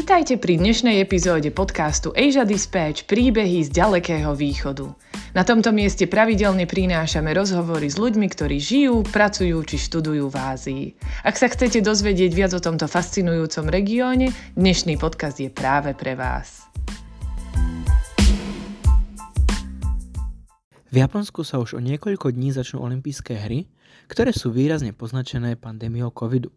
Vítajte pri dnešnej epizóde podcastu Asia Dispatch príbehy z ďalekého východu. Na tomto mieste pravidelne prinášame rozhovory s ľuďmi, ktorí žijú, pracujú či študujú v Ázii. Ak sa chcete dozvedieť viac o tomto fascinujúcom regióne, dnešný podcast je práve pre vás. V Japonsku sa už o niekoľko dní začnú olympijské hry, ktoré sú výrazne poznačené pandémiou covidu.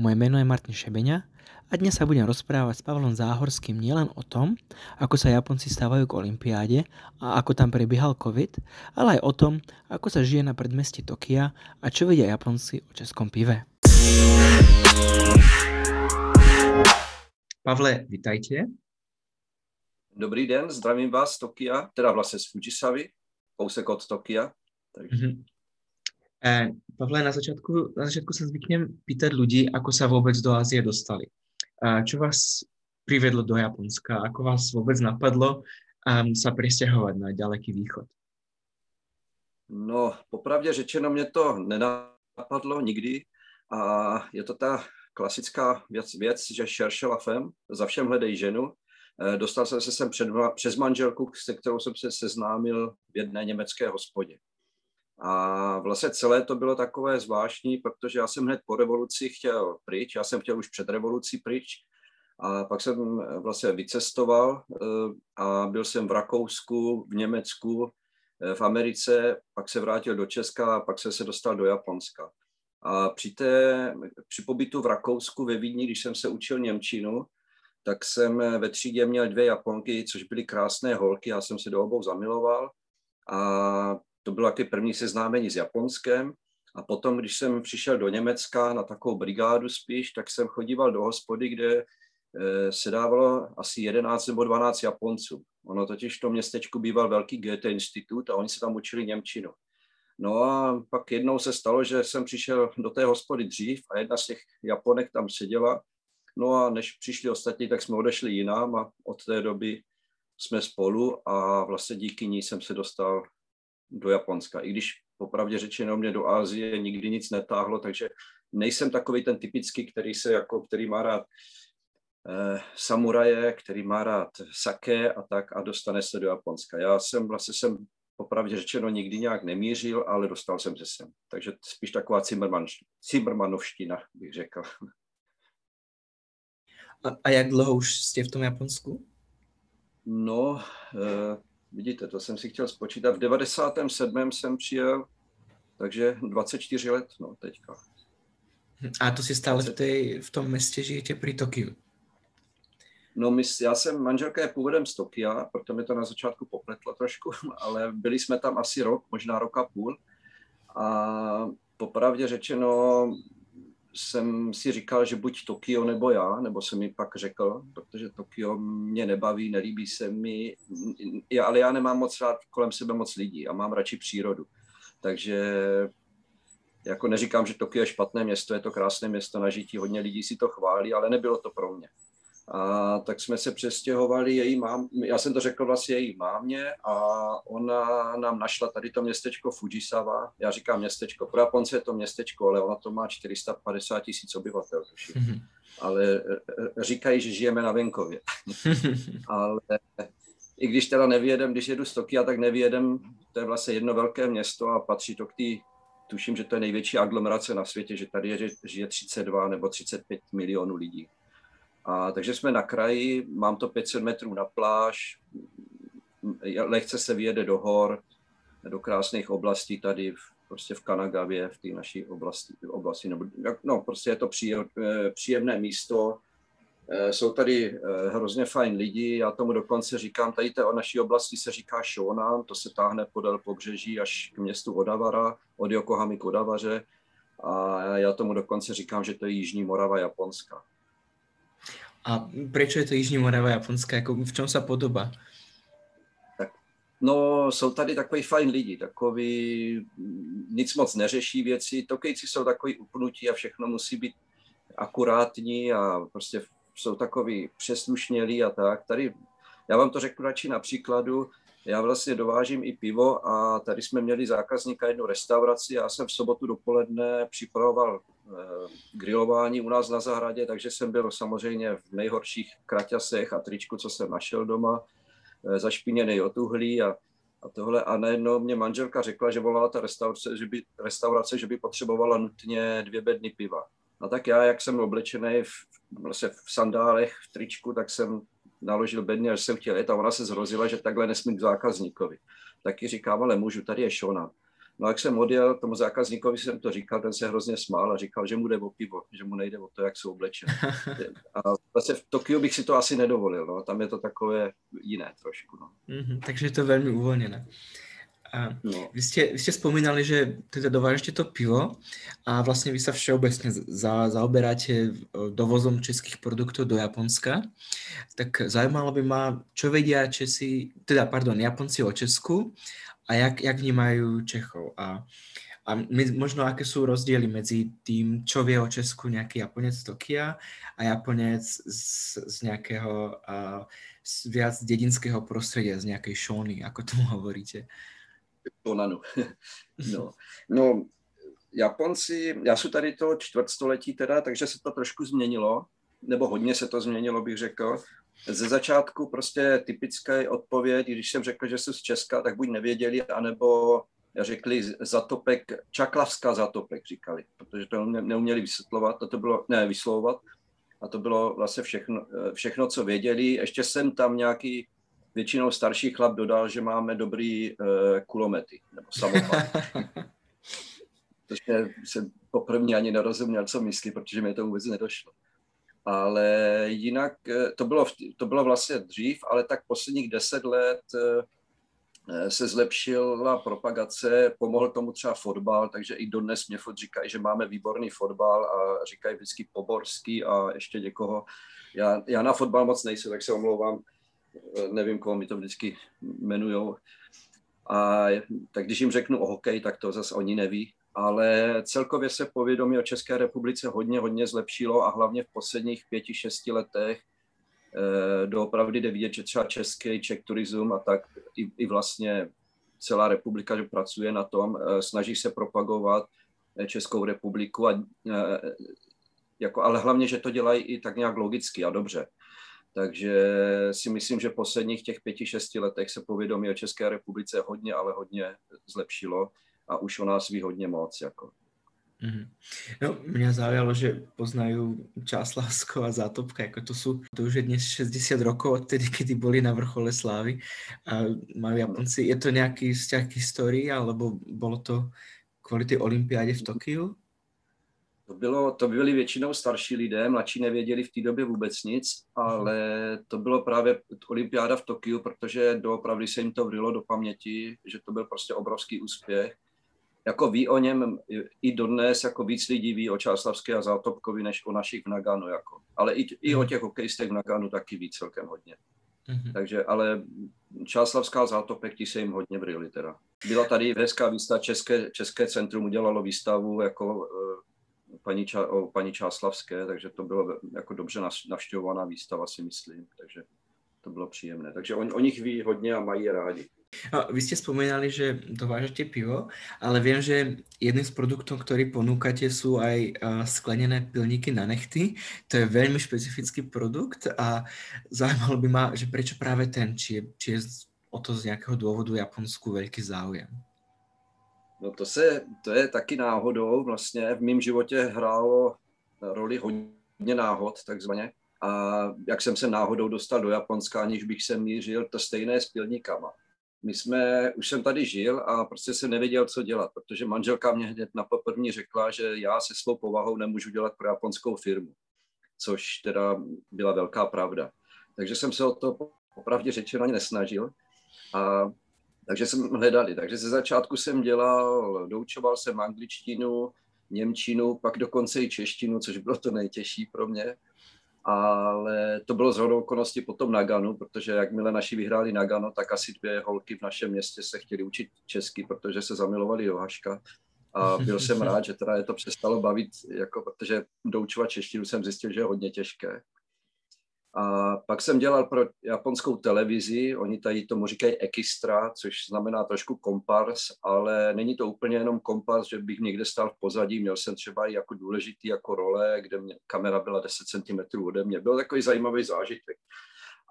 Moje meno je Martin Šebeňa a dnes sa budem rozprávať s Pavlom Záhorským nielen o tom, ako sa Japonci stávajú k Olympiáde a ako tam prebiehal COVID, ale aj o tom, ako sa žije na predmestí Tokia a čo vedia Japonci o českom pive. Pavle, vitajte. Dobrý den, zdravím vás z Tokia, teda vlastně z Fujisavy, kousek od Tokia. Takže... Mm-hmm. Eh, Pavle, na začátku, na začátku sa zvyknem pýtať ľudí, ako sa vôbec do Ázie dostali. Čo vás privedlo do Japonska? Ako vás vôbec napadlo um, sa presťahovať na ďaleký východ? No, popravdě řečeno, mě to nenapadlo nikdy a je to ta klasická věc, věc že šeršela fem, za všem hledej ženu. Eh, dostal jsem se sem před, přes manželku, se kterou jsem se seznámil v jedné německé hospodě. A vlastně celé to bylo takové zvláštní, protože já jsem hned po revoluci chtěl pryč, já jsem chtěl už před revolucí pryč, a pak jsem vlastně vycestoval eh, a byl jsem v Rakousku, v Německu, eh, v Americe, pak se vrátil do Česka a pak jsem se dostal do Japonska. A při, té, při pobytu v Rakousku ve Vídni, když jsem se učil Němčinu, tak jsem ve třídě měl dvě Japonky, což byly krásné holky, já jsem se do obou zamiloval. A to bylo taky první seznámení s Japonskem. A potom, když jsem přišel do Německa na takovou brigádu spíš, tak jsem chodíval do hospody, kde eh, se dávalo asi 11 nebo 12 Japonců. Ono totiž v tom městečku býval velký Goethe institut a oni se tam učili Němčinu. No a pak jednou se stalo, že jsem přišel do té hospody dřív a jedna z těch Japonek tam seděla. No a než přišli ostatní, tak jsme odešli jinam a od té doby jsme spolu a vlastně díky ní jsem se dostal do Japonska. I když popravdě řečeno mě do Ázie nikdy nic netáhlo, takže nejsem takový ten typický, který se jako, který má rád eh, samuraje, který má rád sake a tak a dostane se do Japonska. Já jsem vlastně jsem popravdě řečeno nikdy nějak nemířil, ale dostal jsem se sem. Takže spíš taková Zimmerman, Zimmermanovština, bych řekl. A, a jak dlouho už jste v tom Japonsku? No, eh, Vidíte, to jsem si chtěl spočítat. V 97. jsem přijel, takže 24 let, no, teďka. A to si stále v, tej, v tom městě žijete při Tokiu? No, my, já jsem, manželka je původem z Tokia, proto mi to na začátku popletlo trošku, ale byli jsme tam asi rok, možná rok a půl. A popravdě řečeno, jsem si říkal, že buď Tokio nebo já, nebo jsem mi pak řekl, protože Tokio mě nebaví, nelíbí se mi, já, ale já nemám moc rád kolem sebe moc lidí a mám radši přírodu. Takže jako neříkám, že Tokio je špatné město, je to krásné město na žití, hodně lidí si to chválí, ale nebylo to pro mě. A tak jsme se přestěhovali její mám, já jsem to řekl vlastně její mámě a ona nám našla tady to městečko Fujisawa. Já říkám městečko, pro Japonce je to městečko, ale ona to má 450 tisíc obyvatel. Mm-hmm. Ale e, e, říkají, že žijeme na venkově. ale i když teda nevědem, když jedu z Tokia, tak nevědem, to je vlastně jedno velké město a patří to k té tuším, že to je největší aglomerace na světě, že tady je, žije 32 nebo 35 milionů lidí. A, takže jsme na kraji, mám to 500 metrů na pláž, lehce se vyjede do hor, do krásných oblastí tady v, prostě v Kanagavě, v té naší oblasti, oblasti nebo, no, prostě je to eh, příjemné místo, eh, jsou tady eh, hrozně fajn lidi, já tomu dokonce říkám, tady té o naší oblasti se říká Shonan, to se táhne podél pobřeží až k městu Odavara, od Yokohamy k Odavaře a já tomu dokonce říkám, že to je Jižní Morava Japonska. A proč je to Jižní Morava Japonska? Jako v čem se podobá? Tak, no, jsou tady takový fajn lidi, takový nic moc neřeší věci. Tokejci jsou takový upnutí a všechno musí být akurátní a prostě jsou takový přeslušnělí a tak. Tady, já vám to řeknu radši na příkladu, já vlastně dovážím i pivo a tady jsme měli zákazníka jednu restauraci. Já jsem v sobotu dopoledne připravoval eh, grilování u nás na zahradě, takže jsem byl samozřejmě v nejhorších kraťasech a tričku, co jsem našel doma, eh, zašpiněný od uhlí a, a tohle. A najednou mě manželka řekla, že volala ta restaurace, že by, restaurace, že by potřebovala nutně dvě bedny piva. A tak já, jak jsem oblečený v, vlastně v sandálech, v tričku, tak jsem naložil bedny, až jsem chtěl jet a ona se zrozila, že takhle nesmím k zákazníkovi. Taky říkám, ale můžu, tady je Šona. No jak jsem odjel, tomu zákazníkovi jsem to říkal, ten se hrozně smál a říkal, že mu jde o pivo, že mu nejde o to, jak jsou oblečený. A vlastně v Tokiu bych si to asi nedovolil, no. tam je to takové jiné trošku. No. Mm-hmm, takže je to velmi uvolněné. A no. vy, ste, vy ste spomínali, že teda dovážete to pivo a vlastne vy sa všeobecne za, zaoberáte e, dovozom českých produktov do Japonska. Tak zaujímalo by ma, čo vedia Česi, teda pardon, Japonci o Česku a jak, jak vnímajú Čechov. A, a my, možno aké sú rozdiely medzi tým, čo vie o Česku nejaký Japonec z Tokia a Japonec z, z nejakého uh, z viac dedinského prostredia, z nejakej šóny, ako tomu hovoríte. Konanu. no. no, Japonci, já jsem tady to čtvrtstoletí teda, takže se to trošku změnilo, nebo hodně se to změnilo, bych řekl. Ze začátku prostě typická odpověď, když jsem řekl, že jsem z Česka, tak buď nevěděli, anebo řekli zatopek, čaklavská zatopek říkali, protože to neuměli vysvětlovat, a to bylo, ne, vyslovovat, a to bylo vlastně všechno, všechno, co věděli. Ještě jsem tam nějaký většinou starší chlap dodal, že máme dobrý uh, kulomety nebo samopal. Protože jsem poprvé ani nerozuměl, co myslí, protože mi to vůbec nedošlo. Ale jinak eh, to bylo, to bylo vlastně dřív, ale tak posledních deset let eh, se zlepšila propagace, pomohl tomu třeba fotbal, takže i dodnes mě fot říkají, že máme výborný fotbal a říkají vždycky Poborský a ještě někoho. Já, já na fotbal moc nejsem, tak se omlouvám nevím, koho mi to vždycky jmenujou. A tak když jim řeknu o hokej, tak to zase oni neví. Ale celkově se povědomí o České republice hodně, hodně zlepšilo a hlavně v posledních pěti, šesti letech eh, doopravdy jde vidět, že třeba český Czech Tourism a tak i, i vlastně celá republika, že pracuje na tom, eh, snaží se propagovat eh, Českou republiku, a, jako, ale hlavně, že to dělají i tak nějak logicky a dobře. Takže si myslím, že v posledních těch pěti, šesti letech se povědomí o České republice hodně, ale hodně zlepšilo a už o nás ví hodně moc. Jako. Mm-hmm. No, mě zaujalo, že poznají Čáslavsko a Zátopka, jako to jsou, to už je dnes 60 rokov od tedy, kdy byli na vrchole slávy a mají Japonci, je to nějaký vzťah k historii, alebo bylo to kvůli té olympiádě v Tokiu? To, bylo, to byli většinou starší lidé, mladší nevěděli v té době vůbec nic, ale to bylo právě olympiáda v Tokiu, protože doopravdy se jim to vrylo do paměti, že to byl prostě obrovský úspěch. Jako ví o něm i dodnes, jako víc lidí ví o Čáslavské a Zátopkovi, než o našich v Naganu. Jako. Ale i, i o mhm. těch hokejistech v Naganu taky ví celkem hodně. Mm-hmm. Takže, ale Čáslavská zátopek, ti se jim hodně vryli teda. Byla tady hezká výstava, České, České centrum udělalo výstavu jako eh, paní, Ča, o paní Čáslavské, takže to bylo jako dobře navštěvovaná výstava, si myslím, takže to bylo příjemné. Takže on, o nich ví hodně a mají je rádi. No, vy ste spomínali, že dovážete pivo, ale viem, že jedným z produktov, ktorý ponúkate, sú aj sklenené pilníky na nechty. To je veľmi špecifický produkt a zaujímalo by ma, že prečo práve ten, či je, či je o to z nejakého dôvodu Japonsku veľký záujem. No to, se, to je taky náhodou. Vlastně v mém životě hrálo roli hodně náhod, takzvaně. A jak jsem se náhodou dostal do Japonska, aniž bych se mířil, to stejné s pilníkama. My jsme, už jsem tady žil a prostě jsem nevěděl, co dělat, protože manželka mě hned na poprvní řekla, že já se svou povahou nemůžu dělat pro japonskou firmu, což teda byla velká pravda. Takže jsem se o to popravdě řečeno ani nesnažil. A takže jsem hledali. Takže ze začátku jsem dělal, doučoval jsem angličtinu, němčinu, pak dokonce i češtinu, což bylo to nejtěžší pro mě. Ale to bylo z hodou okolností potom Naganu, protože jakmile naši vyhráli Nagano, tak asi dvě holky v našem městě se chtěli učit česky, protože se zamilovali do Haška. A byl jsem rád, že teda je to přestalo bavit, jako, protože doučovat češtinu jsem zjistil, že je hodně těžké. A pak jsem dělal pro japonskou televizi, oni tady tomu říkají ekistra, což znamená trošku kompars, ale není to úplně jenom kompars, že bych někde stál v pozadí, měl jsem třeba i jako důležitý jako role, kde mě, kamera byla 10 cm ode mě. Byl takový zajímavý zážitek.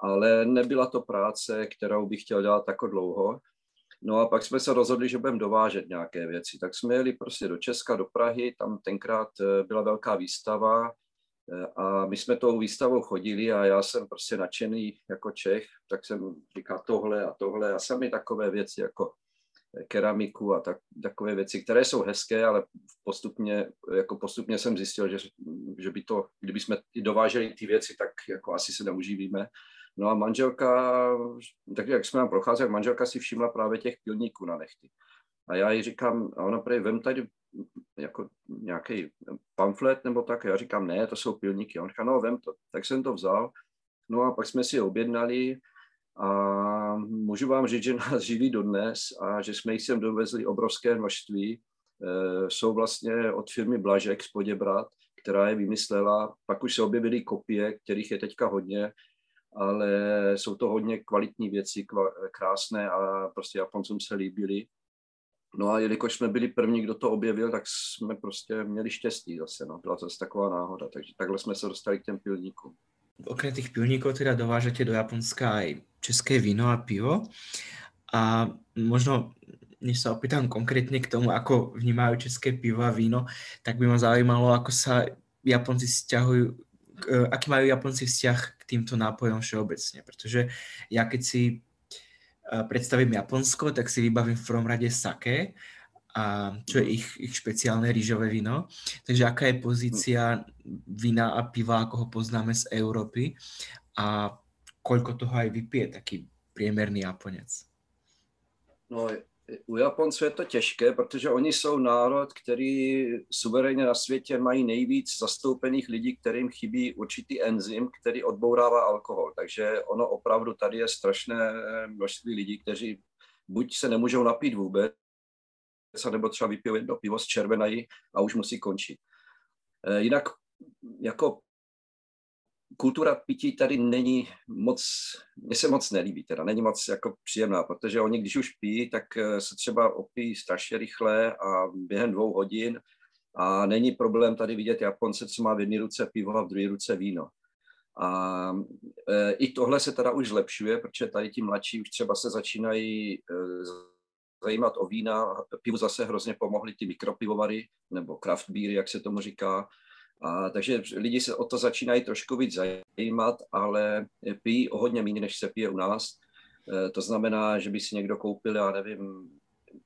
Ale nebyla to práce, kterou bych chtěl dělat tako dlouho. No a pak jsme se rozhodli, že budeme dovážet nějaké věci. Tak jsme jeli prostě do Česka, do Prahy, tam tenkrát eh, byla velká výstava, a my jsme tou výstavou chodili a já jsem prostě nadšený jako Čech, tak jsem říkal tohle a tohle a sami takové věci jako keramiku a tak, takové věci, které jsou hezké, ale postupně, jako postupně jsem zjistil, že, že by to, kdyby jsme dováželi ty věci, tak jako asi se neuživíme. No a manželka, tak jak jsme nám procházeli, manželka si všimla právě těch pilníků na nechty. A já jí říkám, a ona prý, vem tady jako nějaký pamflet nebo tak. Já říkám, ne, to jsou pilníky. On říká, no, vem to. Tak jsem to vzal. No a pak jsme si je objednali a můžu vám říct, že nás živí dodnes a že jsme jich sem dovezli obrovské množství. E, jsou vlastně od firmy Blažek z Poděbrat, která je vymyslela. Pak už se objevily kopie, kterých je teďka hodně, ale jsou to hodně kvalitní věci, krásné a prostě Japoncům se líbily. No a jelikož jsme byli první, kdo to objevil, tak jsme prostě měli štěstí zase, no. Byla to zase taková náhoda, takže takhle jsme se dostali k těm pilníkům. Okrem těch pilníků teda dovážete do Japonska i české víno a pivo. A možno, než se opýtam konkrétně k tomu, ako vnímají české pivo a víno, tak by mě zajímalo, ako sa Japonci vzťahují, aký majú Japonci vzťah k týmto nápojom všeobecne. Protože ja keď si predstavím Japonsko, tak si vybavím v prvom rade sake, a čo je ich, ich špeciálne rýžové víno. Takže aká je pozícia vína a piva, ako ho poznáme z Európy a koľko toho aj vypije taký priemerný Japonec? No, u Japonců je to těžké, protože oni jsou národ, který suverénně na světě mají nejvíc zastoupených lidí, kterým chybí určitý enzym, který odbourává alkohol. Takže ono opravdu tady je strašné množství lidí, kteří buď se nemůžou napít vůbec, nebo třeba vypijou jedno pivo z červenají a už musí končit. Eh, jinak jako kultura pití tady není moc, mně se moc nelíbí, teda není moc jako příjemná, protože oni, když už pijí, tak eh, se třeba opíjí strašně rychle a během dvou hodin a není problém tady vidět Japonce, co má v jedné ruce pivo a v druhé ruce víno. A e, i tohle se teda už zlepšuje, protože tady ti mladší už třeba se začínají e, zajímat o vína. Pivu zase hrozně pomohly ty mikropivovary, nebo craft beer, jak se tomu říká. A, takže lidi se o to začínají trošku víc zajímat, ale pijí o hodně méně, než se pije u nás. E, to znamená, že by si někdo koupil, já nevím,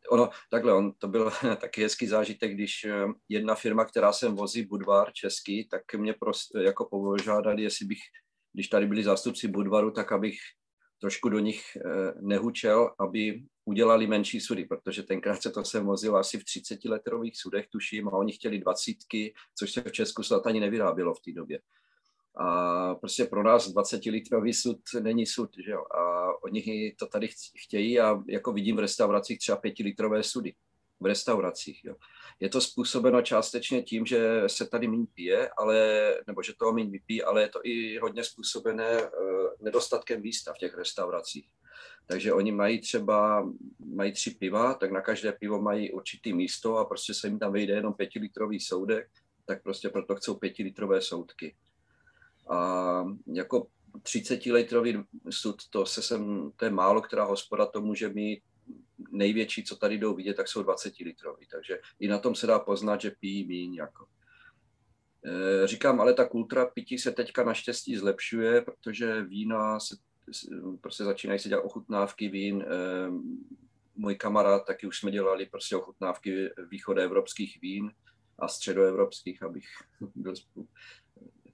ono, takhle, on, to byl taky hezký zážitek, když e, jedna firma, která sem vozí Budvar český, tak mě prostě jako požádali, jestli bych, když tady byli zástupci Budvaru, tak abych trošku do nich e, nehučel, aby udělali menší sudy, protože tenkrát se to se vozilo asi v 30 letrových sudech, tuším, a oni chtěli dvacítky, což se v Česku snad ani nevyrábělo v té době. A prostě pro nás 20 litrový sud není sud, že jo? A oni to tady chtějí a jako vidím v restauracích třeba 5 litrové sudy. V restauracích, jo. Je to způsobeno částečně tím, že se tady méně pije, ale, nebo že toho méně vypí, ale je to i hodně způsobené uh, nedostatkem místa v těch restauracích. Takže oni mají třeba, mají tři piva, tak na každé pivo mají určitý místo a prostě se jim tam vejde jenom pětilitrový soudek, tak prostě proto chcou pětilitrové soudky. A jako 30 litrový sud, to, se sem, to je málo, která hospoda to může mít. Největší, co tady jdou vidět, tak jsou 20 litrový. Takže i na tom se dá poznat, že pijí míň. Jako. E, říkám, ale ta kultura pití se teďka naštěstí zlepšuje, protože vína se prostě začínají se dělat ochutnávky vín. Ehm, můj kamarád, taky už jsme dělali prostě ochutnávky východoevropských vín a středoevropských, abych byl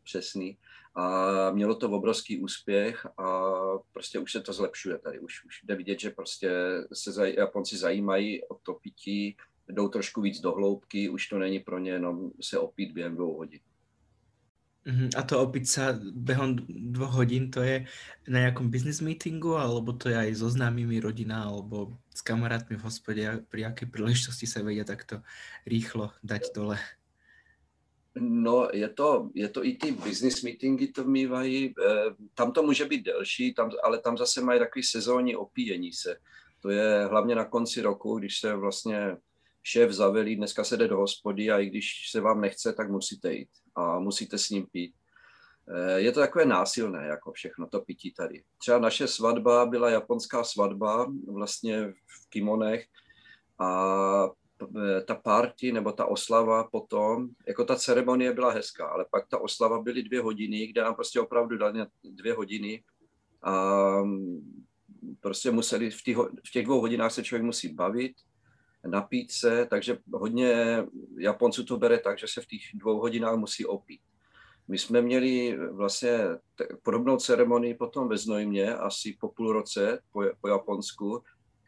přesný. A mělo to obrovský úspěch a prostě už se to zlepšuje tady. Už, už jde vidět, že prostě se Japonci zajímají o to pití, jdou trošku víc do hloubky, už to není pro ně jenom se opít během dvou hodin. Mhm, a to opiť sa behom dvoch hodín, to je na nejakom business meetingu, alebo to je aj so známymi rodina, alebo s kamarátmi v hospode, pri akej príležitosti sa vedia takto rýchlo dať dole? No, je to, je to i ty business meetingy to mývají, tam to může být delší, tam, ale tam zase mají takový sezónní opíjení se. To je hlavně na konci roku, když se vlastně šéf zavelí, dneska se jde do hospody a i když se vám nechce, tak musíte jít a musíte s ním pít. Eh, je to takové násilné, jako všechno to pití tady. Třeba naše svatba byla japonská svatba, vlastně v kimonech a eh, ta party nebo ta oslava potom, jako ta ceremonie byla hezká, ale pak ta oslava byly dvě hodiny, kde nám prostě opravdu dali dvě hodiny a mm, prostě museli, v, tý, v těch dvou hodinách se člověk musí bavit, napít se, takže hodně Japonců to bere tak, že se v těch dvou hodinách musí opít. My jsme měli vlastně podobnou ceremonii potom ve Znojmě, asi po půl roce po, po Japonsku.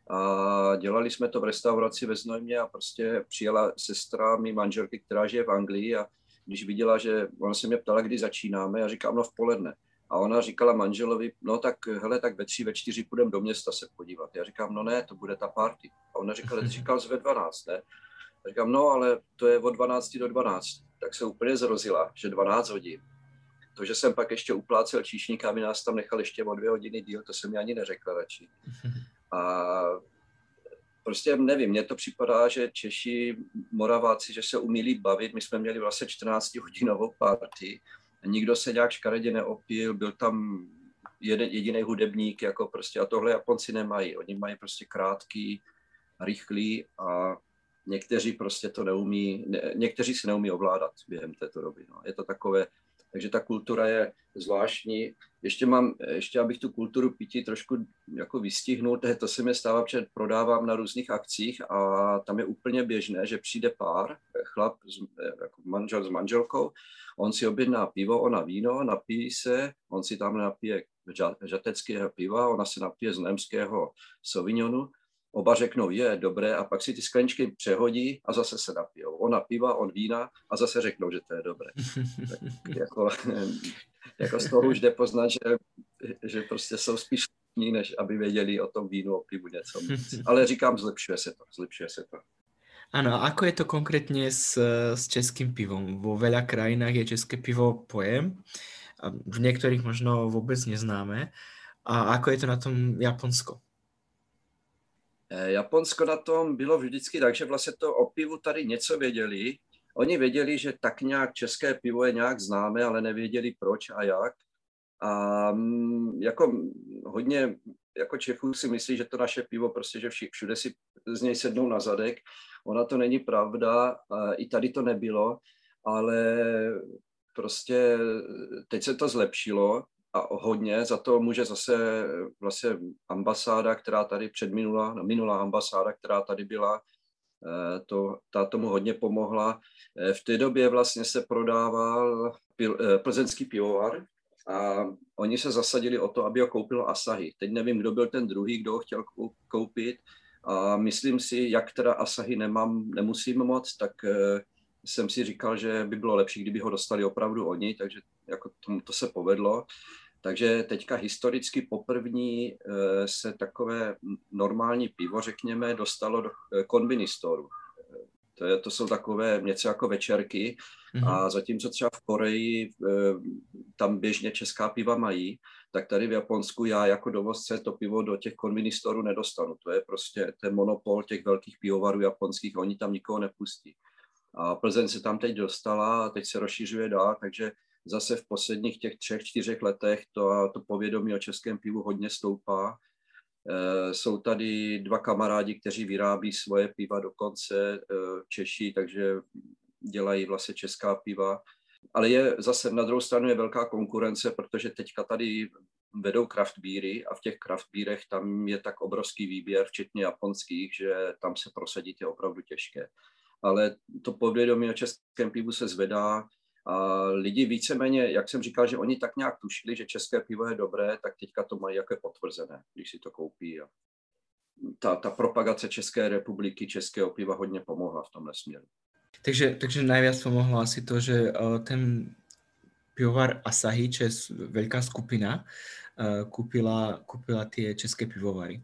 A dělali jsme to v restauraci ve Znojmě a prostě přijela sestra mý manželky, která žije v Anglii a když viděla, že ona se mě ptala, kdy začínáme, já říkám, no v poledne. A ona říkala manželovi, no tak hele, tak ve tři, ve čtyři půjdeme do města se podívat. Já říkám, no ne, to bude ta party. A ona říkala, ty říkal ve 12, ne? Já říkám, no ale to je od 12 do 12. Tak se úplně zrozila, že 12 hodin. To, že jsem pak ještě uplácel číšníka, aby nás tam nechal ještě o dvě hodiny díl, to jsem mi ani neřekl radši. A prostě nevím, mně to připadá, že Češi, Moraváci, že se umíli bavit. My jsme měli vlastně 14 hodinovou party nikdo se nějak škaredě neopil, byl tam jediný hudebník, jako prostě, a tohle Japonci nemají. Oni mají prostě krátký, rychlý a někteří prostě to neumí, ne, někteří si neumí ovládat během této doby. No. Je to takové, takže ta kultura je zvláštní. Ještě mám, ještě abych tu kulturu pití trošku jako vystihnul, to se mi stává, že prodávám na různých akcích a tam je úplně běžné, že přijde pár, chlap, jako manžel s manželkou On si objedná pivo, ona víno, napíjí se, on si tam napije žateckého piva, ona se napije z nemského Sauvignonu, oba řeknou, je dobré, a pak si ty skleničky přehodí a zase se napijou. Ona piva, on vína a zase řeknou, že to je dobré. tak jako, jako z toho už jde poznat, že, že prostě jsou spíš než aby věděli o tom vínu, o pivu něco. Ale říkám, zlepšuje se to, zlepšuje se to. Áno, ako je to konkrétne s, s českým pivom? Vo veľa krajinách je české pivo pojem, v niektorých možno vôbec neznáme. A ako je to na tom Japonsko? E, Japonsko na tom bylo vždycky tak, že vlastně to o pivu tady něco věděli. Oni věděli, že tak nějak české pivo je nějak známé, ale nevěděli proč a jak. A mm, jako hodně jako Čechů si myslí, že to naše pivo prostě, že všude si z něj sednou na zadek Ona to není pravda, i tady to nebylo, ale prostě teď se to zlepšilo a hodně, za to může zase vlastně ambasáda, která tady předminula, no, minulá ambasáda, která tady byla, eh, to, ta tomu hodně pomohla. Eh, v té době vlastně se prodával pil, eh, plzeňský pivovar a oni se zasadili o to, aby ho koupil Asahi. Teď nevím, kdo byl ten druhý, kdo ho chtěl koupit, a myslím si, jak teda Asahi nemám, nemusím moc, tak jsem si říkal, že by bylo lepší, kdyby ho dostali opravdu oni, takže jako to, to se povedlo. Takže teďka historicky poprvní uh, se takové normální pivo, řekněme, dostalo do uh, storu. To, je, to jsou takové něco jako večerky mm-hmm. a zatímco třeba v Koreji tam běžně česká piva mají, tak tady v Japonsku já jako dovozce to pivo do těch konvinistorů nedostanu. To je prostě ten monopol těch velkých pivovarů japonských, oni tam nikoho nepustí. A Plzeň se tam teď dostala a teď se rozšiřuje dál, takže zase v posledních těch třech, čtyřech letech to, to povědomí o českém pivu hodně stoupá. E, jsou tady dva kamarádi, kteří vyrábí svoje piva dokonce, e, Češi, takže dělají vlastně česká piva ale je zase na druhou stranu je velká konkurence, protože teďka tady vedou craft a v těch craft tam je tak obrovský výběr, včetně japonských, že tam se prosadit je opravdu těžké. Ale to povědomí o českém pivu se zvedá a lidi víceméně, jak jsem říkal, že oni tak nějak tušili, že české pivo je dobré, tak teďka to mají jako potvrzené, když si to koupí. A ta, ta propagace České republiky, českého piva hodně pomohla v tomhle směru. Takže, takže najviac pomohlo asi to, že uh, ten pivovar Asahi, čo je veľká skupina, uh, kúpila, kúpila tie české pivovary.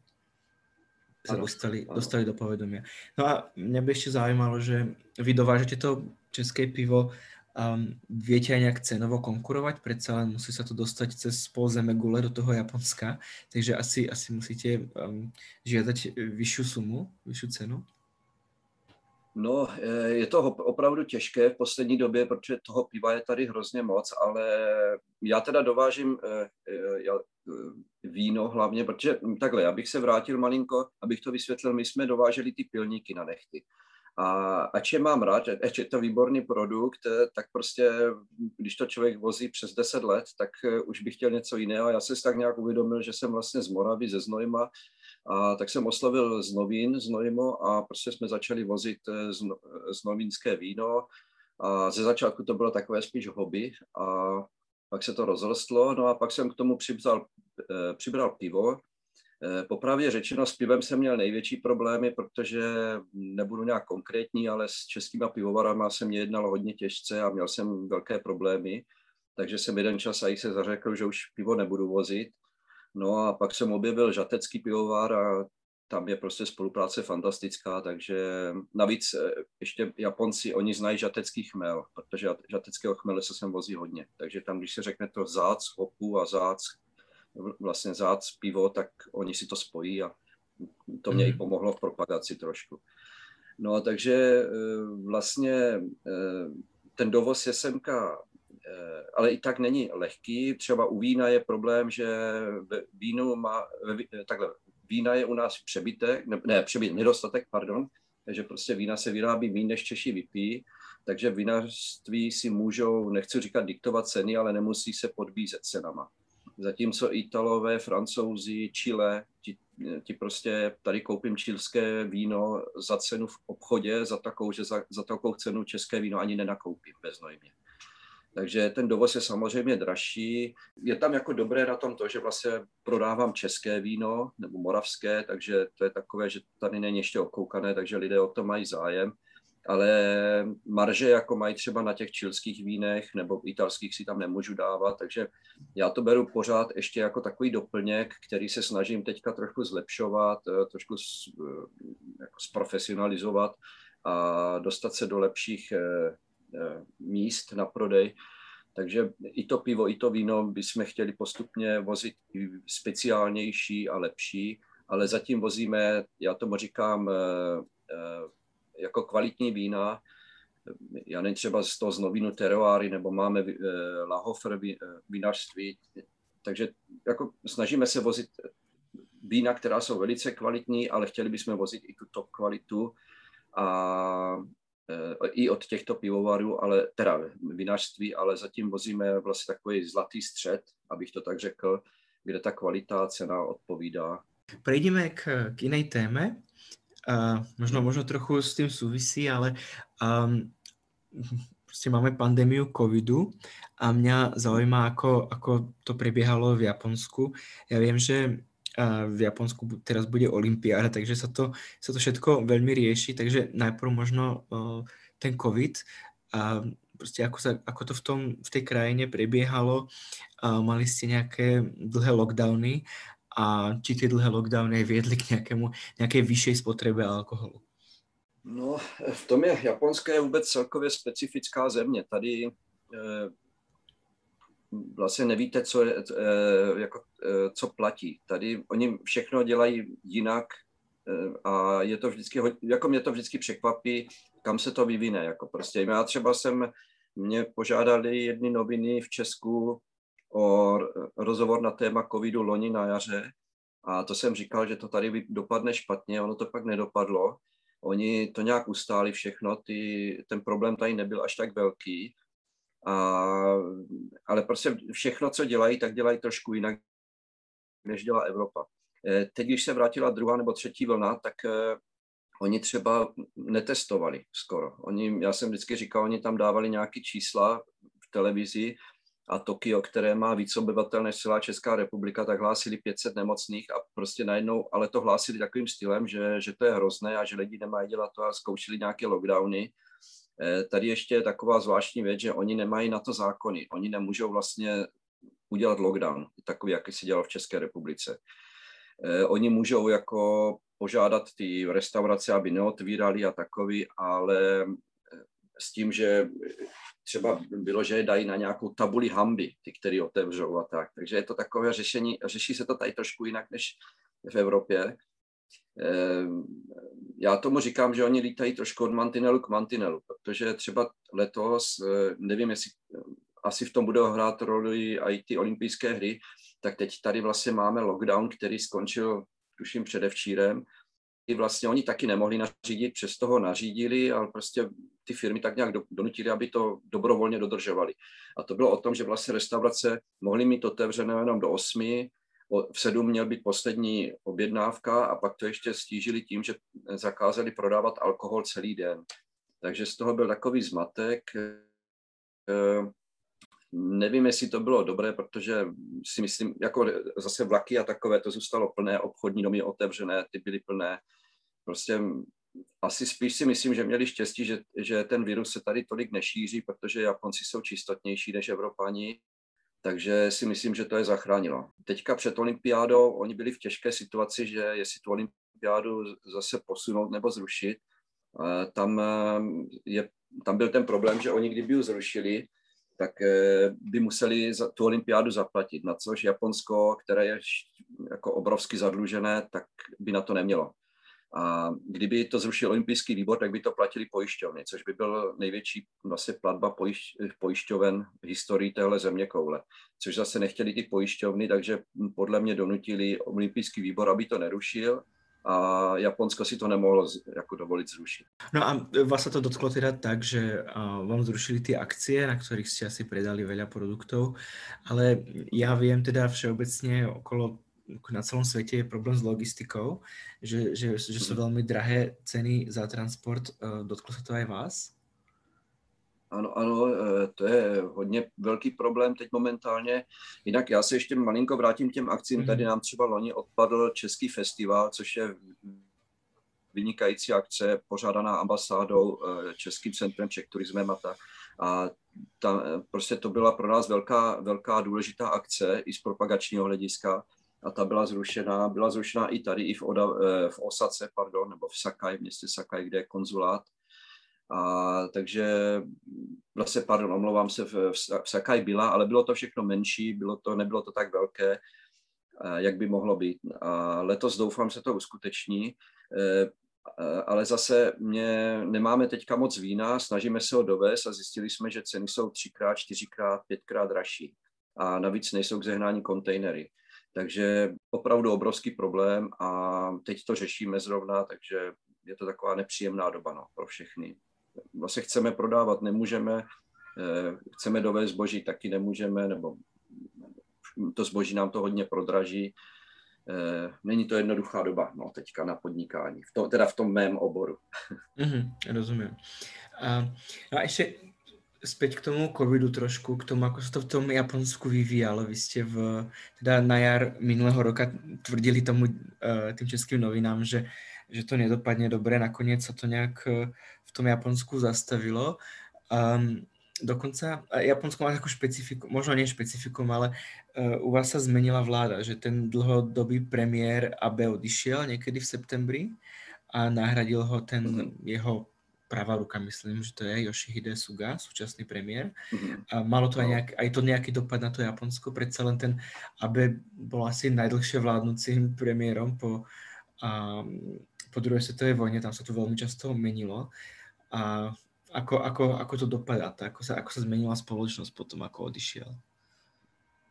Sa ano, dostali, ano. dostali do povedomia. No a mňa by ešte zaujímalo, že vy dovážete to české pivo Um, viete aj nejak cenovo konkurovať, predsa len musí sa to dostať cez pol zeme gule do toho Japonska, takže asi, asi musíte um, žiadať vyššiu sumu, vyššiu cenu. No, je to opravdu těžké v poslední době, protože toho piva je tady hrozně moc, ale já teda dovážím eh, eh, víno hlavně, protože takhle, abych se vrátil malinko, abych to vysvětlil, my jsme dováželi ty pilníky na nechty. A ač je mám rád, ač je to výborný produkt, tak prostě, když to člověk vozí přes 10 let, tak eh, už bych chtěl něco jiného. Já jsem si tak nějak uvědomil, že jsem vlastně z Moravy, ze Znojma, a tak jsem oslovil z Novín, z Nojmo a prostě jsme začali vozit eh, z, z novínské víno. A ze začátku to bylo takové spíš hobby a pak se to rozrostlo, no a pak jsem k tomu přibral, eh, přibral pivo Eh, popravdě řečeno, s pivem jsem měl největší problémy, protože nebudu nějak konkrétní, ale s českýma pivovarama jsem mě jednal hodně těžce a měl jsem velké problémy, takže jsem jeden čas a se zařekl, že už pivo nebudu vozit. No a pak jsem objevil žatecký pivovar a tam je prostě spolupráce fantastická, takže navíc eh, ještě Japonci, oni znají žatecký chmel, protože žateckého chmele se sem vozí hodně. Takže tam, když se řekne to zác hopu a zác vlastně zác pivo, tak oni si to spojí a to mě mm. i mhm. pomohlo v propagaci trošku. No a takže eh, vlastně eh, ten dovoz je semka, eh, ale i tak není lehký. Třeba u vína je problém, že vínu má, takhle, vína je u nás přebytek, ne, ne přebytek, nedostatek, pardon, takže prostě vína se vyrábí méně, než Češi vypí, takže vinařství si můžou, nechci říkat diktovat ceny, ale nemusí se podbízet cenama. Zatímco Italové, Francouzi, Chile, ti, ti prostě tady koupím čilské víno za cenu v obchodě, za takovou, že za, za takovou cenu české víno ani nenakoupím beznojmě. Takže ten dovoz je samozřejmě dražší. Je tam jako dobré na tom to, že vlastně prodávám české víno nebo moravské, takže to je takové, že tady není ještě okoukané, takže lidé o to mají zájem ale marže, jako mají třeba na těch čilských vínech nebo italských, si tam nemůžu dávat, takže já to beru pořád ještě jako takový doplněk, který se snažím teďka trošku zlepšovat, eh, trošku eh, jako zprofesionalizovat a dostat se do lepších eh, míst na prodej. Takže i to pivo, i to víno bychom chtěli postupně vozit speciálnější a lepší, ale zatím vozíme, já tomu říkám, jako kvalitní vína, já nevím, třeba z toho z Novinu Teroáry, nebo máme uh, Lahofer eh, vinařství, takže jako snažíme se vozit vína, která jsou velice kvalitní, ale chtěli bychom vozit i tu top kvalitu a uh, i od těchto pivovarů, ale teda vinařství, ale zatím vozíme vlastně takový zlatý střed, abych to tak řekl, kde ta kvalita a cena odpovídá. Prejdeme k, k inej téme Možno, možno trochu s tým súvisí, ale um, prostě máme pandémiu covidu a mňa zaujíma, ako, ako to prebiehalo v Japonsku. Ja viem, že v Japonsku teraz bude olympiáda, takže sa to, sa to všetko veľmi rieši, takže najprv možno ten covid a prostě ako, sa, ako to v, tom, v tej krajine prebiehalo. Uh, mali ste nejaké dlhé lockdowny a či ty dlhé lockdowny viedli k nějakému, nějaké vyšší spotřebě alkoholu? No, v tom je Japonské vůbec celkově specifická země. Tady eh, vlastně nevíte, co, je, eh, jako, eh, co platí. Tady oni všechno dělají jinak eh, a je to vždycky, jako mě to vždycky překvapí, kam se to vyvine. Jako prostě já třeba jsem, mě požádali jedny noviny v Česku, o rozhovor na téma covidu loni na jaře a to jsem říkal, že to tady dopadne špatně, ono to pak nedopadlo. Oni to nějak ustáli všechno, ty, ten problém tady nebyl až tak velký, a, ale prostě všechno, co dělají, tak dělají trošku jinak, než dělá Evropa. E, teď, když se vrátila druhá nebo třetí vlna, tak e, oni třeba netestovali skoro. Oni, já jsem vždycky říkal, oni tam dávali nějaké čísla v televizi a Tokio, které má víc obyvatel než celá Česká republika, tak hlásili 500 nemocných a prostě najednou, ale to hlásili takovým stylem, že, že to je hrozné a že lidi nemají dělat to a zkoušeli nějaké lockdowny. Eh, tady ještě je taková zvláštní věc, že oni nemají na to zákony. Oni nemůžou vlastně udělat lockdown, takový, jaký se dělal v České republice. Eh, oni můžou jako požádat ty restaurace, aby neotvírali a takový, ale eh, s tím, že třeba bylo, že je dají na nějakou tabuli hamby, ty, který otevřou a tak. Takže je to takové řešení, řeší se to tady trošku jinak než v Evropě. Ehm, já tomu říkám, že oni lítají trošku od mantinelu k mantinelu, protože třeba letos, eh, nevím, jestli eh, asi v tom budou hrát roli i ty olympijské hry, tak teď tady vlastně máme lockdown, který skončil, tuším, předevčírem. I vlastně oni taky nemohli nařídit, přes toho nařídili, ale prostě ty firmy tak nějak donutili, aby to dobrovolně dodržovali. A to bylo o tom, že vlastně restaurace mohly mít otevřené jenom do 8, v sedm měl být poslední objednávka a pak to ještě stížili tím, že zakázali prodávat alkohol celý den. Takže z toho byl takový zmatek. Eh, nevím, jestli to bylo dobré, protože si myslím, jako zase vlaky a takové, to zůstalo plné, obchodní domy otevřené, ty byly plné. Prostě asi spíš si myslím, že měli štěstí, že, že ten virus se tady tolik nešíří, protože Japonci jsou čistotnější než Evropani takže si myslím, že to je zachránilo. Teďka před olympiádou oni byli v těžké situaci, že jestli tu olympiádu zase posunout nebo zrušit, tam, eh, je, tam byl ten problém, že oni kdyby ji zrušili, tak eh, by museli tu olympiádu zaplatit, na což Japonsko, které je jako obrovsky zadlužené, tak by na to nemělo. A kdyby to zrušil olympijský výbor, tak by to platili pojišťovny, což by byl největší vlastně platba pojišť, pojišťoven v historii téhle země koule. Což zase nechtěli ty pojišťovny, takže podle mě donutili olympijský výbor, aby to nerušil a Japonsko si to nemohlo jako dovolit zrušit. No a vás se to dotklo teda tak, že vám zrušili ty akcie, na kterých jste asi predali veľa produktov, ale já vím teda všeobecně okolo na celom svete je problém s logistikou, že, že, že sú mhm. veľmi drahé ceny za transport. Eh, dotklo se to aj vás? Ano, ano, eh, to je hodně velký problém teď momentálně. Jinak já se ještě malinko vrátím k těm akcím. Tady mhm. nám třeba loni odpadl Český festival, což je vynikající akce pořádaná ambasádou, eh, Českým centrem Czech turismem a tak. A tam, prostě to byla pro nás velká, velká důležitá akce i z propagačního hlediska a ta byla zrušena. Byla zrušena i tady, i v, Oda, eh, v Osace, pardon, nebo v Sakai, v městě Sakai, kde je konzulát. A, takže vlastně, pardon, omlouvám se, v, v Sakai byla, ale bylo to všechno menší, bylo to, nebylo to tak velké, eh, jak by mohlo být. A letos doufám se to uskuteční, eh, ale zase mě, nemáme teďka moc vína, snažíme se ho dovést a zjistili jsme, že ceny jsou třikrát, čtyřikrát, pětkrát dražší. A navíc nejsou k zehnání kontejnery. Takže opravdu obrovský problém a teď to řešíme zrovna, takže je to taková nepříjemná doba no, pro všechny. Vlastně chceme prodávat, nemůžeme, eh, chceme dovést zboží, taky nemůžeme, nebo to zboží nám to hodně prodraží. Eh, není to jednoduchá doba no, teďka na podnikání, v tom, teda v tom mém oboru. Mm-hmm, rozumím. A, no a ještě späť k tomu covidu trošku, k tomu, ako sa to v tom Japonsku vyvíjalo. Vy ste v, teda na jar minulého roka tvrdili tomu uh, tým českým novinám, že, že to nedopadne dobre. Nakoniec sa to nejak uh, v tom Japonsku zastavilo. Um, dokonca Japonsko má takú špecifiku, možno nie špecifikum, ale uh, u vás sa zmenila vláda, že ten dlhodobý premiér Abe odišiel niekedy v septembri a nahradil ho ten -hmm. jeho pravá ruka, myslím, že to je Yoshihide Suga, súčasný premiér. Mm-hmm. A malo to aj, no. nejak, aj to nejaký dopad na to Japonsko, predsa len ten Abe bol asi najdlhšie vládnúcim premiérom po, a, po druhej svetovej vojne, tam sa to veľmi často menilo. A ako, ako, ako to dopadá, ako sa, ako sa zmenila spoločnosť potom, ako odišiel?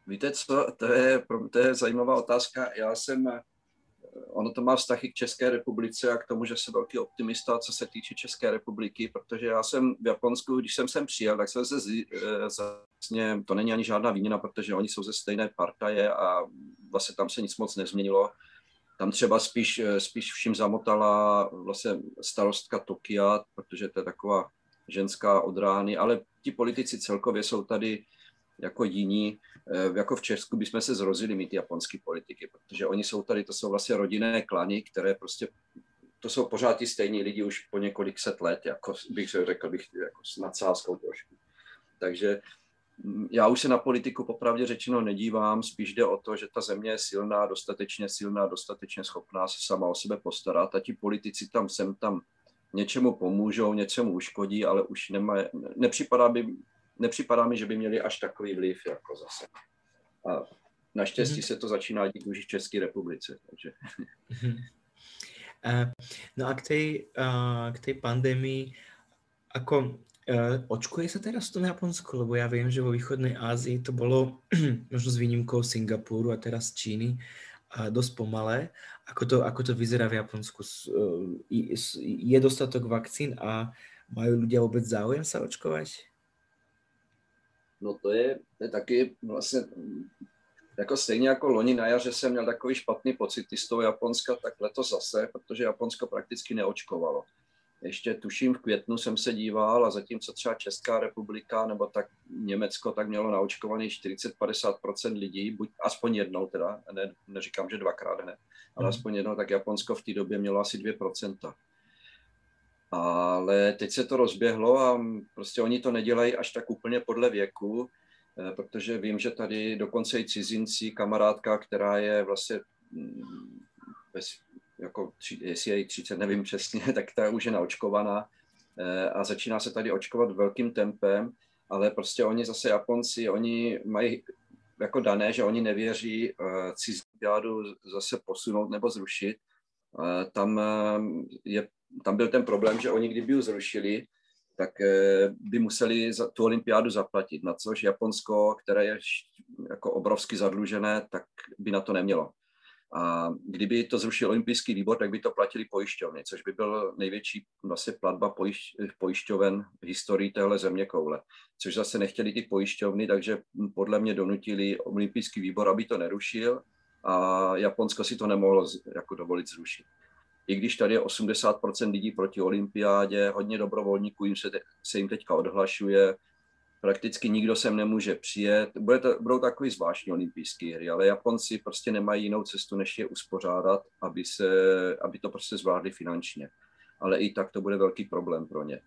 Víte co, to je, to je zajímavá otázka. Já jsem ono to má vztahy k České republice a k tomu, že jsem velký optimista, co se týče České republiky, protože já jsem v Japonsku, když jsem sem přijel, tak jsem se vlastně, to není ani žádná výměna, protože oni jsou ze stejné partaje a vlastně tam se nic moc nezměnilo. Tam třeba spíš, spíš vším zamotala vlastně starostka Tokia, protože to je taková ženská od rány, ale ti politici celkově jsou tady jako jiní, eh, jako v Česku bychom se zrozili mít japonský politiky, protože oni jsou tady, to jsou vlastně rodinné klany, které prostě, to jsou pořád ti stejní lidi už po několik set let, jako bych se řekl, bych jako s nadsázkou trošku. Takže mm, já už se na politiku popravdě řečeno nedívám, spíš jde o to, že ta země je silná, dostatečně silná, dostatečně schopná se sama o sebe postarat a ti politici tam sem tam něčemu pomůžou, něčemu uškodí, ale už nemá, nepřipadá by nepřipadá mi, že by měli až takový vliv jako zase. A naštěstí mm-hmm. se to začíná dít už v České republice. Takže. Mm-hmm. Uh, no a k tej, uh, k tej pandémii, ako uh, očkuje sa teraz v tom Japonsku? Lebo ja viem, že vo východnej Ázii to bolo možno s výnimkou Singapuru a teraz Číny dosť pomalé. Ako to, ako to vyzerá v Japonsku? Je dostatok vakcín a majú ľudia vôbec záujem sa očkovať? No to je, to je taky vlastně jako stejně jako loni na jaře jsem měl takový špatný pocit z toho Japonska, tak letos zase, protože Japonsko prakticky neočkovalo. Ještě tuším v květnu jsem se díval a zatímco třeba Česká republika nebo tak Německo tak mělo naočkovaný 40-50% lidí, buď aspoň jednou teda, ne, neříkám, že dvakrát ne, ale hmm. aspoň jednou, tak Japonsko v té době mělo asi 2%. Ale teď se to rozběhlo a prostě oni to nedělají až tak úplně podle věku, Eh, protože vím, že tady dokonce i cizinci, kamarádka, která je vlastně mm, bez, jako, jestli je 30, nevím přesně, tak ta už je naočkovaná eh, a začíná se tady očkovat velkým tempem, ale prostě oni zase Japonci, oni mají jako dané, že oni nevěří uh, cizinpiádu zase posunout nebo zrušit. Tam, je, tam byl ten problém, že oni kdyby ji zrušili, tak eh, by museli tu olympiádu zaplatit, na což Japonsko, které je jako obrovsky zadlužené, tak by na to nemělo. A kdyby to zrušil olympijský výbor, tak by to platili pojišťovny, což by byl největší vlastně platba pojišť, pojišťoven v historii téhle země koule. Což zase nechtěli ty pojišťovny, takže podle mě donutili olympijský výbor, aby to nerušil a Japonsko si to nemohlo jako dovolit zrušit i když tady je 80% lidí proti olympiádě, hodně dobrovolníků jim se, te, se jim teďka odhlašuje, prakticky nikdo sem nemůže přijet. Bude to, budou takový zvláštní olympijské hry, ale Japonci prostě nemají jinou cestu, než je uspořádat, aby, se, aby to prostě zvládli finančně. Ale i tak to bude velký problém pro ně.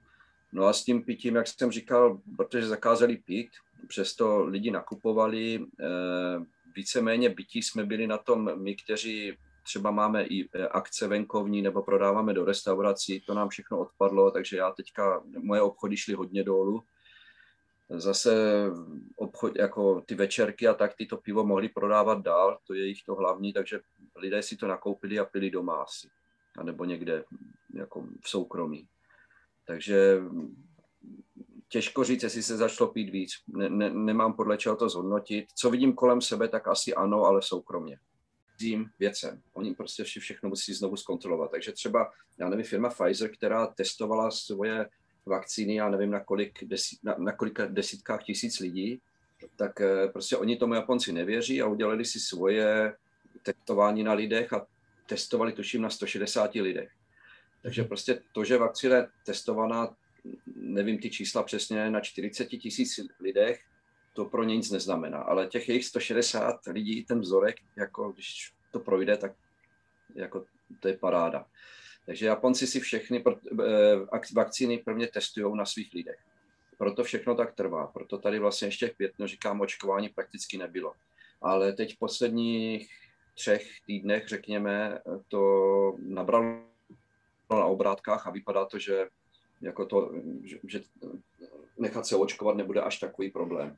No a s tím pitím, jak jsem říkal, protože zakázali pít, přesto lidi nakupovali, eh, víceméně bytí jsme byli na tom my, kteří třeba máme i e, akce venkovní nebo prodáváme do restaurací, to nám všechno odpadlo, takže já teďka, moje obchody šly hodně dolů. Zase obchod, jako ty večerky a tak, ty to pivo mohli prodávat dál, to je jich to hlavní, takže lidé si to nakoupili a pili doma asi. A nebo někde jako v soukromí. Takže těžko říct, jestli se začalo pít víc. Ne, ne, nemám podle čeho to zhodnotit. Co vidím kolem sebe, tak asi ano, ale soukromně cizím věcem. Oni prostě vše, všechno musí znovu zkontrolovat. Takže třeba, já nevím, firma Pfizer, která testovala svoje vakcíny, já nevím, na, kolik desít, na, na kolika desítkách tisíc lidí, tak eh, prostě oni tomu Japonci nevěří a udělali si svoje testování na lidech a testovali tuším na 160 lidech. Takže prostě to, že vakcína je testovaná, nevím ty čísla přesně, na 40 tisíc lidech, to pro ně nic neznamená. Ale těch jejich 160 lidí, ten vzorek, jako když to projde, tak jako to je paráda. Takže Japonci si všechny eh, vakcíny prvně testují na svých lidech. Proto všechno tak trvá. Proto tady vlastně ještě v květnu, říkám, očkování prakticky nebylo. Ale teď v posledních třech týdnech, řekněme, to nabralo na obrátkách a vypadá to, že jako to, že, že nechat se očkovat nebude až takový problém.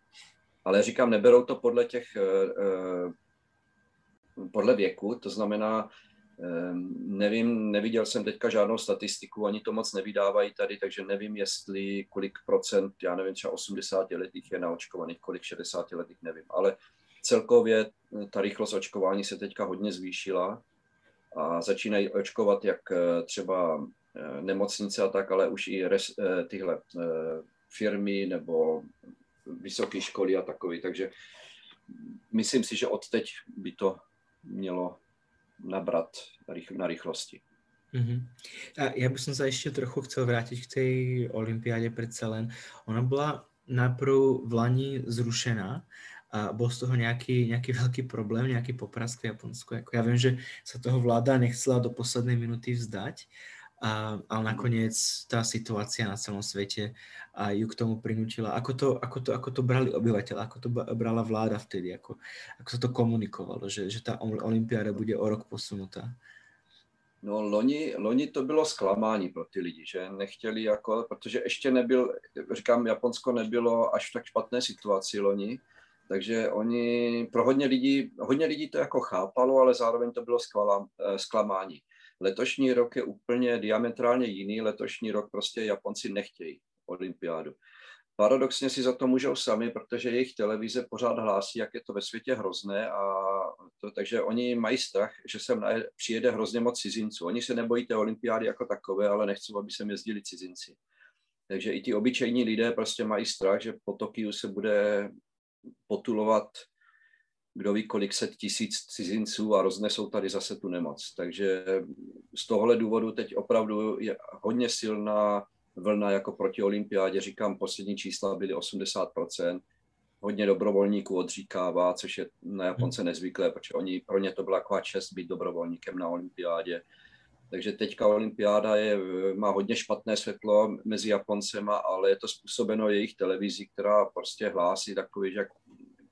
Ale říkám, neberou to podle těch, eh, eh, podle věku, to znamená, eh, nevím, neviděl jsem teďka žádnou statistiku, ani to moc nevydávají tady, takže nevím, jestli kolik procent, já nevím, třeba 80 letých je naočkovaných, kolik 60 letých, nevím, ale celkově ta rychlost očkování se teďka hodně zvýšila a začínají očkovat jak třeba nemocnice a tak, ale už i res, tyhle firmy nebo vysoké školy a takový. Takže myslím si, že od teď by to mělo nabrat na rychlosti. Mm-hmm. A ja by som sa ešte trochu chcel vrátiť k tej olympiáde predsa len. Ona bola najprv v Lani zrušená a bol z toho nejaký, nejaký veľký problém, nejaký poprask v Japonsku. Jako ja viem, že sa toho vláda nechcela do poslednej minuty vzdať, a, ale nakoniec tá situácia na celom svete a ju k tomu prinútila. Ako to, ako to, ako to brali obyvateľ, ako to brala vláda vtedy, ako, ako sa to komunikovalo, že, že tá olympiáda bude o rok posunutá? No, loni, loni to bylo zklamání pro ty lidi, že nechtěli jako, protože ještě nebyl, říkám, Japonsko nebylo až v tak špatné situaci loni, takže oni, pro hodně lidí, hodně lidí to jako chápalo, ale zároveň to bylo skvala, eh, zklamání. Letošní rok je úplně diametrálně jiný, letošní rok prostě Japonci nechtějí olympiádu. Paradoxně si za to můžou sami, protože jejich televize pořád hlásí, jak je to ve světě hrozné a to, takže oni mají strach, že sem přijede hrozně moc cizinců. Oni se nebojí té olympiády jako takové, ale nechcou, aby sem jezdili cizinci. Takže i ti obyčejní lidé prostě mají strach, že po Tokiu se bude potulovat kdo ví kolik set tisíc cizinců a roznesou tady zase tu nemoc. Takže z tohohle důvodu teď opravdu je hodně silná vlna jako proti olympiádě. Říkám, poslední čísla byly 80%. Hodně dobrovolníků odříkává, což je na Japonce hmm. nezvyklé, protože oni, pro ně to byla taková čest být dobrovolníkem na olympiádě. Takže teďka olympiáda je, má hodně špatné světlo mezi Japoncema, ale je to způsobeno jejich televizí, která prostě hlásí takový, že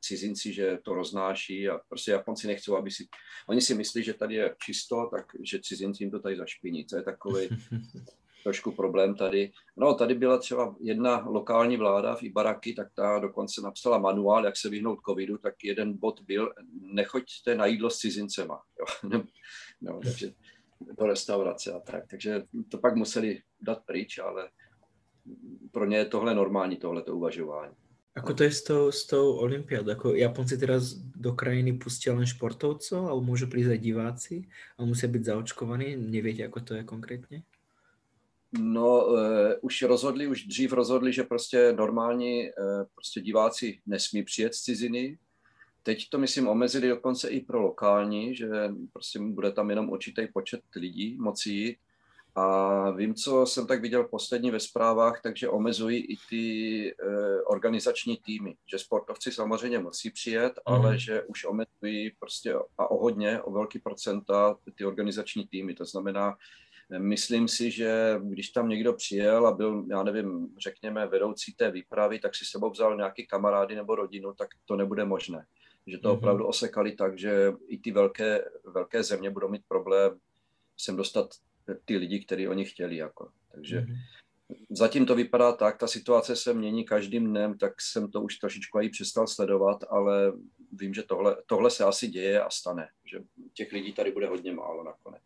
cizinci, že to roznáší a prostě Japonci nechcou, aby si, oni si myslí, že tady je čisto, tak že cizinci jim to tady zašpiní. To je takový trošku problém tady. No, tady byla třeba jedna lokální vláda v Ibaraki, tak ta dokonce napsala manuál, jak se vyhnout covidu, tak jeden bod byl, nechoďte na jídlo s cizincema. Jo. No, takže do restaurace a tak. Takže to pak museli dát pryč, ale pro ně je tohle normální, tohleto uvažování. Ako to je s tou, s tou olympiádou? Ako Japonci teraz do krajiny pustia len športovcov, alebo môžu prísť aj diváci a musia byť zaočkovaní? Neviete, ako to je konkrétně? No, uh, už rozhodli, už dřív rozhodli, že prostě normální uh, prostě diváci nesmí přijet z ciziny. Teď to, myslím, omezili dokonce i pro lokální, že prostě bude tam jenom určitý počet lidí moci jít. A vím, co jsem tak viděl poslední ve zprávách, takže omezují i ty e, organizační týmy, že sportovci samozřejmě musí přijet, mm. ale že už omezují prostě a o hodně, o velký procenta ty organizační týmy. To znamená, myslím si, že když tam někdo přijel a byl, já nevím, řekněme, vedoucí té výpravy, tak si sebou vzal nějaký kamarády nebo rodinu, tak to nebude možné. Že to mm. opravdu osekali tak, že i ty velké, velké země budou mít problém sem dostat ty lidi, kteří oni chtěli. Jako. Takže mm-hmm. zatím to vypadá tak, ta situace se mění každým dnem, tak jsem to už trošičku i přestal sledovat, ale vím, že tohle, tohle se asi děje a stane, že těch lidí tady bude hodně málo nakonec.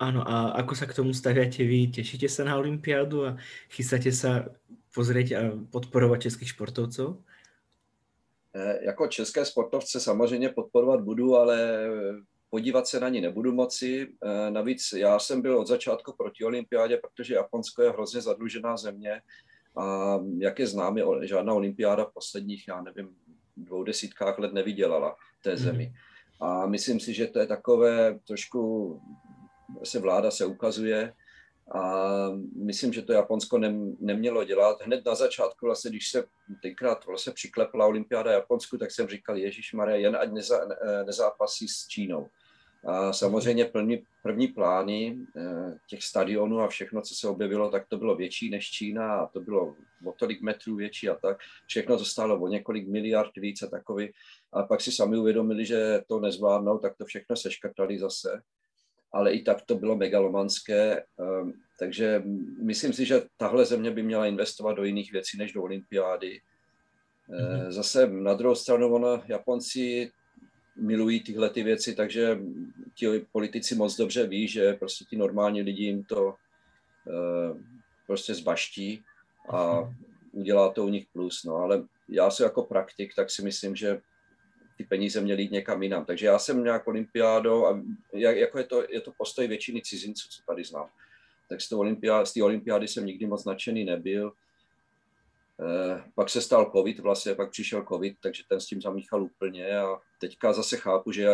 Ano, a ako sa k tomu staviate vy? Tešíte sa na Olympiádu a chystáte sa pozrieť a podporovat českých športovců? E, jako české sportovce samozřejmě podporovat budu, ale podívat se na ní nebudu moci. Eh, navíc já jsem byl od začátku proti olympiádě, protože Japonsko je hrozně zadlužená země a jak je známe, žádná olympiáda v posledních, já nevím, dvou desítkách let nevydělala té mhm. zemi. A myslím si, že to je takové trošku, se vláda se ukazuje a myslím, že to Japonsko nem, nemělo dělat. Hned na začátku, vlastně, když se tenkrát vlastně přiklepla olympiáda Japonsku, tak jsem říkal, Ježíš Maria, jen ať neza, nezápasí s Čínou. A samozřejmě první, první plány eh, těch stadionů a všechno, co se objevilo, tak to bylo větší než Čína a to bylo o tolik metrů větší a tak. Všechno to stálo o několik miliard víc a takový. A pak si sami uvědomili, že to nezvládnou, tak to všechno seškrtali zase. Ale i tak to bylo megalomanské. Ehm, takže myslím si, že tahle země by měla investovat do jiných věcí než do olympiády. Mm-hmm. Zase na druhou stranu, ono, Japonci milují tyhle ty věci, takže ti politici moc dobře ví, že prostě ti normální lidi jim to uh, prostě zbaští a udělá to u nich plus. No, ale já se jako praktik, tak si myslím, že ty peníze měly jít někam jinam. Takže já jsem nějak olympiádou a jak, jako je to, je to postoj většiny cizinců, co tady znám. Tak z té olympiády, olympiády jsem nikdy moc nadšený nebyl. Eh, pak se stal covid, vlastně pak přišel covid, takže ten s tím zamíchal úplně a teďka zase chápu, že,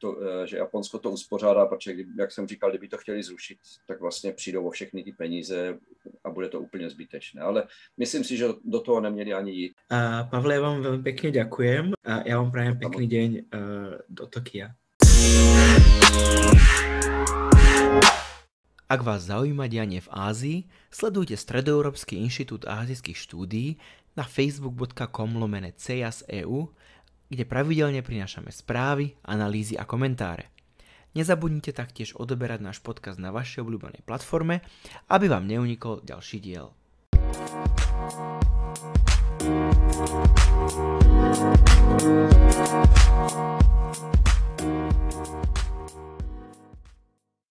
to, eh, že Japonsko to uspořádá, protože jak jsem říkal, kdyby to chtěli zrušit, tak vlastně přijdou o všechny ty peníze a bude to úplně zbytečné. Ale myslím si, že do toho neměli ani jít. A Pavle, já vám velmi pěkně děkujem a já vám prajem pěkný den uh, do Tokia. Ak vás zaujíma dianie v Ázii, sledujte Stredoeurópsky inštitút ázijských štúdií na facebook.com lomene CEAS.eu, kde pravidelne prinášame správy, analýzy a komentáre. Nezabudnite taktiež odoberať náš podcast na vašej obľúbenej platforme, aby vám neunikol ďalší diel. Thank you.